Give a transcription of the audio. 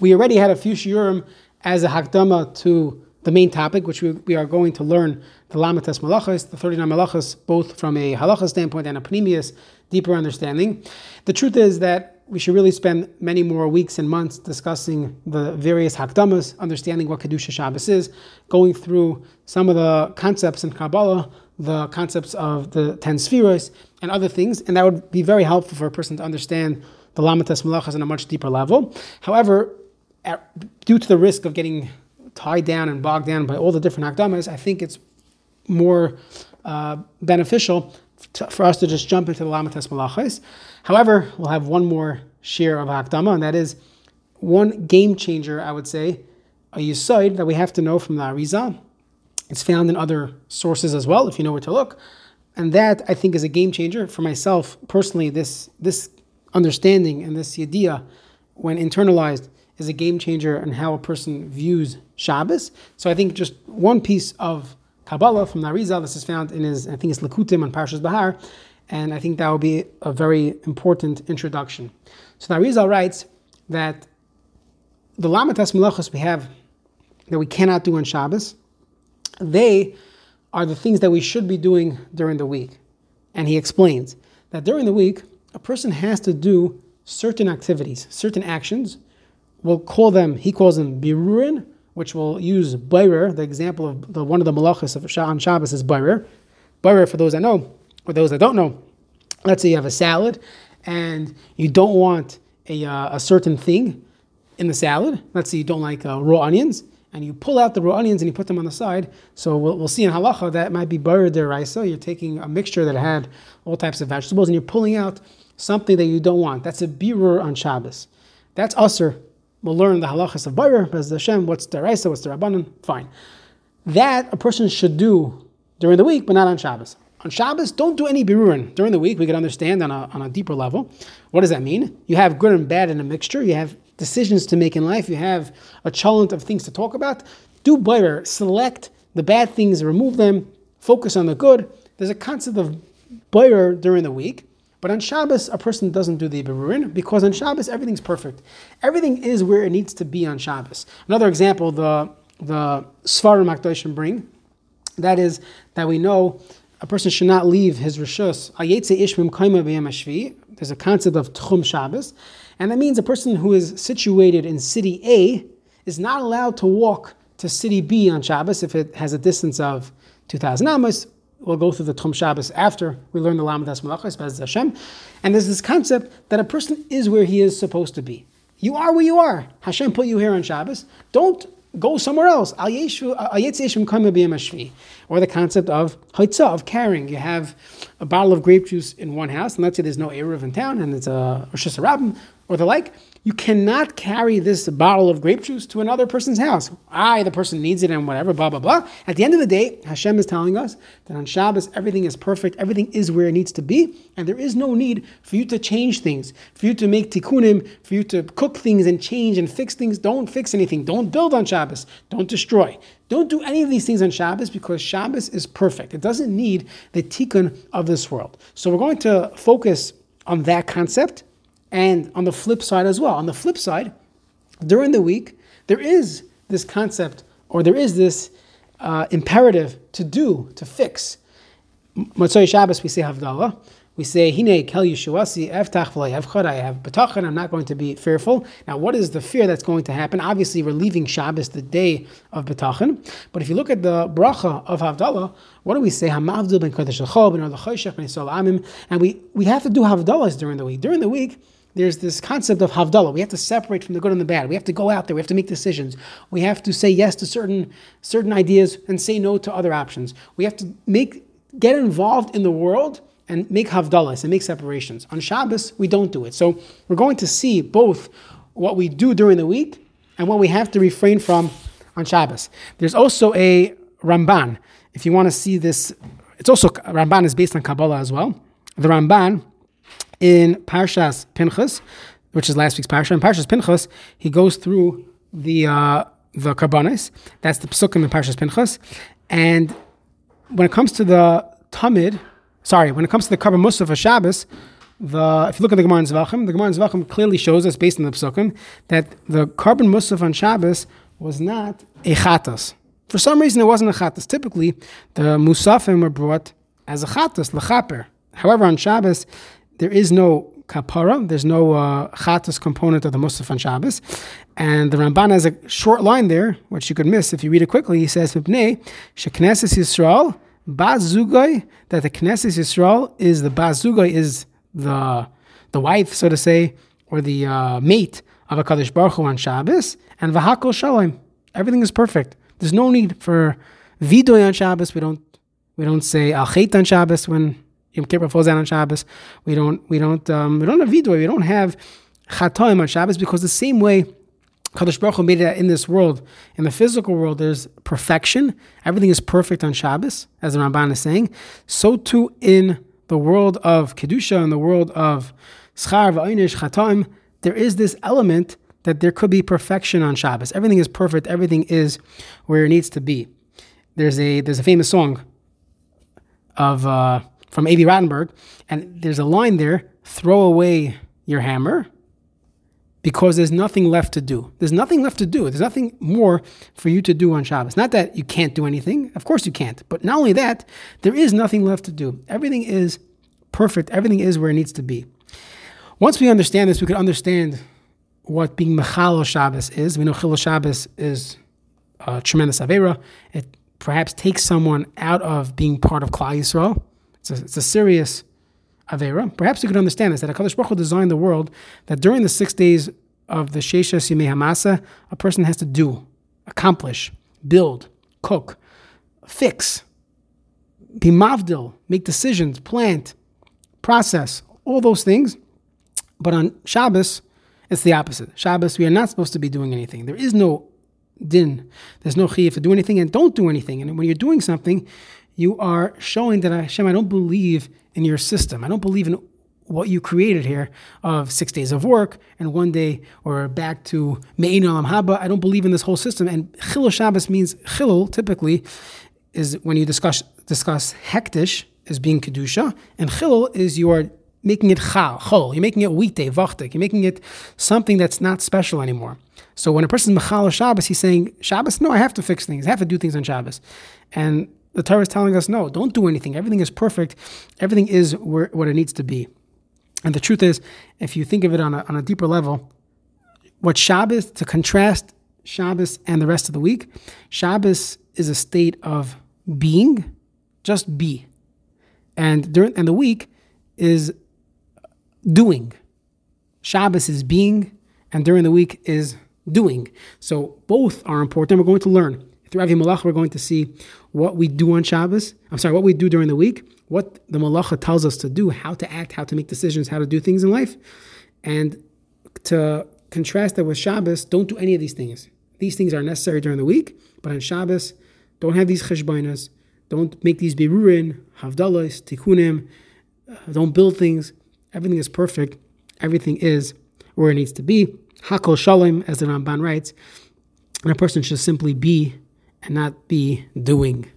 We already had a few shiurim as a hakdama to the main topic, which we, we are going to learn the Lamatas Malachas, the 39 Malachas, both from a halacha standpoint and a pnimius, deeper understanding. The truth is that we should really spend many more weeks and months discussing the various hakdamas, understanding what Kedusha Shabbos is, going through some of the concepts in Kabbalah, the concepts of the ten spheres, and other things, and that would be very helpful for a person to understand the Lamatas Malachas on a much deeper level. However, at, due to the risk of getting tied down and bogged down by all the different hakdamas, I think it's more uh, beneficial to, for us to just jump into the Lamatas Malachas. However, we'll have one more shiur of hakdama, and that is one game changer, I would say, a yisoid that we have to know from the Arizal. It's found in other sources as well, if you know where to look. And that I think is a game changer for myself personally. This this understanding and this idea, when internalized, is a game changer in how a person views Shabbos. So I think just one piece of Kabbalah from Narizal, this is found in his, I think it's Lakutim on Parshas Bahar, and I think that will be a very important introduction. So Narizal writes that the Lamatas Melachos we have that we cannot do on Shabbos, they are the things that we should be doing during the week. And he explains that during the week, a person has to do certain activities, certain actions. We'll call them, he calls them birurin, which will use bayrer. The example of the one of the malachas of on Shabbos is bayrer. Bayrer, for those that know, or those that don't know, let's say you have a salad and you don't want a, uh, a certain thing in the salad. Let's say you don't like uh, raw onions, and you pull out the raw onions and you put them on the side. So we'll, we'll see in halacha that might be bayrer deraisa. You're taking a mixture that had all types of vegetables and you're pulling out something that you don't want. That's a birur on Shabbos. That's usr. We'll learn the halachas of bayrer, Bez Hashem, what's the raisa, what's the rabbanon, fine. That a person should do during the week, but not on Shabbos. On Shabbos, don't do any birurin. During the week, we can understand on a, on a deeper level. What does that mean? You have good and bad in a mixture. You have decisions to make in life. You have a challenge of things to talk about. Do bayrer. Select the bad things, remove them, focus on the good. There's a concept of bayrer during the week. But on Shabbos, a person doesn't do the Berurin because on Shabbos everything's perfect. Everything is where it needs to be on Shabbos. Another example, the the Svarim Akdoshim bring, that is that we know a person should not leave his rishus. There's a concept of Tchum Shabbos, and that means a person who is situated in city A is not allowed to walk to city B on Shabbos if it has a distance of 2,000 amos We'll go through the Tchum Shabbos after we learn the Lamadas Malachas, Bez Hashem. And there's this concept that a person is where he is supposed to be. You are where you are. Hashem put you here on Shabbos. Don't go somewhere else. Or the concept of haitzah, of carrying. You have a bottle of grape juice in one house, and let's say there's no Eruv in town, and it's a Rosh Hashanah or the like. You cannot carry this bottle of grape juice to another person's house. I, the person needs it and whatever, blah, blah, blah. At the end of the day, Hashem is telling us that on Shabbos, everything is perfect, everything is where it needs to be, and there is no need for you to change things, for you to make tikkunim, for you to cook things and change and fix things. Don't fix anything. Don't build on Shabbos. Don't destroy. Don't do any of these things on Shabbos because Shabbos is perfect. It doesn't need the tikkun of this world. So we're going to focus on that concept and on the flip side as well. On the flip side, during the week, there is this concept or there is this uh, imperative to do, to fix. Motzoi Shabbos, we say Havdalah. We say, Hine kel yeshuasi eftach v'layevchad, I have betachan, I'm not going to be fearful. Now, what is the fear that's going to happen? Obviously, we're leaving Shabbos the day of betachan. But if you look at the bracha of Havdalah, what do we say? Hamavdil ben kodesh ben ben And we, we have to do Havdalahs during the week. During the week, there's this concept of havdalah. We have to separate from the good and the bad. We have to go out there. We have to make decisions. We have to say yes to certain certain ideas and say no to other options. We have to make get involved in the world and make havdalahs and make separations. On Shabbos, we don't do it. So we're going to see both what we do during the week and what we have to refrain from on Shabbos. There's also a Ramban. If you want to see this, it's also Ramban is based on Kabbalah as well. The Ramban in Parshas Pinchas, which is last week's parsha. In Parshas Pinchas, he goes through the uh, the karbanis. That's the psukim in Parshas Pinchas, and when it comes to the tamid, sorry, when it comes to the karban musaf of Shabbos, the if you look at the Gemara in Zvachim, the Gemara in Zvachim clearly shows us, based on the Psukim, that the karban musaf on Shabbos was not a chatas. For some reason, it wasn't a chatas. Typically, the musafim were brought as a chatas, lechaper. However, on Shabbos, there is no kapara, there's no uh, component of the musaf on Shabbos. And the Ramban has a short line there, which you could miss if you read it quickly. He says, Mipnei, Shekneses Yisrael, Bazugay, that the Knesset Yisrael is the Bazugay, is the the wife, so to say, or the uh, mate of a Kadosh Baruch Hu on Shabbos, and Vahakol Shalom. Everything is perfect. There's no need for vidoy on Shabbos. We don't we don't say al on Shabbos when Yom Kippur falls out on Shabbos. We don't we don't um, we don't have vidoy. We don't have chatoim on Shabbos because the same way Kadosh Baruch Hu made it in this world, in the physical world, there's perfection. Everything is perfect on Shabbos, as the Ramban is saying. So too in the world of kedusha in the world of schar v'aynish chataim, there is this element that there could be perfection on Shabbos. Everything is perfect. Everything is where it needs to be. There's a there's a famous song of uh, from Avi Rattenberg, and there's a line there: "Throw away your hammer." Because there's nothing left to do. There's nothing left to do. There's nothing more for you to do on Shabbos. Not that you can't do anything. Of course you can't. But not only that, there is nothing left to do. Everything is perfect. Everything is where it needs to be. Once we understand this, we can understand what being Mechal Shabbos is. We know Chil Shabbos is a tremendous Avera. It perhaps takes someone out of being part of Klal Yisrael. It's a, it's a serious Avera. Perhaps you could understand this that HaKadosh Baruch Hu designed the world that during the six days of the Sheshes Yimei Hamasa, a person has to do, accomplish, build, cook, fix, be mavdil, make decisions, plant, process, all those things. But on Shabbos, it's the opposite. Shabbos, we are not supposed to be doing anything. There is no din. There's no chiyah to do anything and don't do anything. And when you're doing something, you are showing that Hashem, I don't believe in your system. I don't believe in what you created here of six days of work and one day or back to Me'in Olam Haba. I don't believe in this whole system. And Chilul Shabbos means Chilul typically is when you discuss discuss hektish as being kedusha, and Chilul is you are making it chal, chol. You're making it weekday, vachtik. You're making it something that's not special anymore. So when a person's mechal Shabbos, he's saying, Shabbos, no, I have to fix things. I have to do things on Shabbos. And the Torah is telling us, no, don't do anything. Everything is perfect. Everything is where, what it needs to be. And the truth is, if you think of it on a, on a deeper level, what Shabbos, to contrast Shabbos and the rest of the week, Shabbos is a state of being, just be. And during and the week is doing. Shabbos is being, and during the week is doing. So both are important. We're going to learn. Through Avi Malach, we're going to see what we do on Shabbos. I'm sorry, what we do during the week, what the Malacha tells us to do, how to act, how to make decisions, how to do things in life. And to contrast that with Shabbos, don't do any of these things. These things are necessary during the week, but on Shabbos, don't have these cheshbainas, don't make these berurin, havdalas, tikkunim, uh, don't build things. Everything is perfect. Everything is where it needs to be. Hakol shalom, as the Ramban writes, and a person should simply be and not be doing.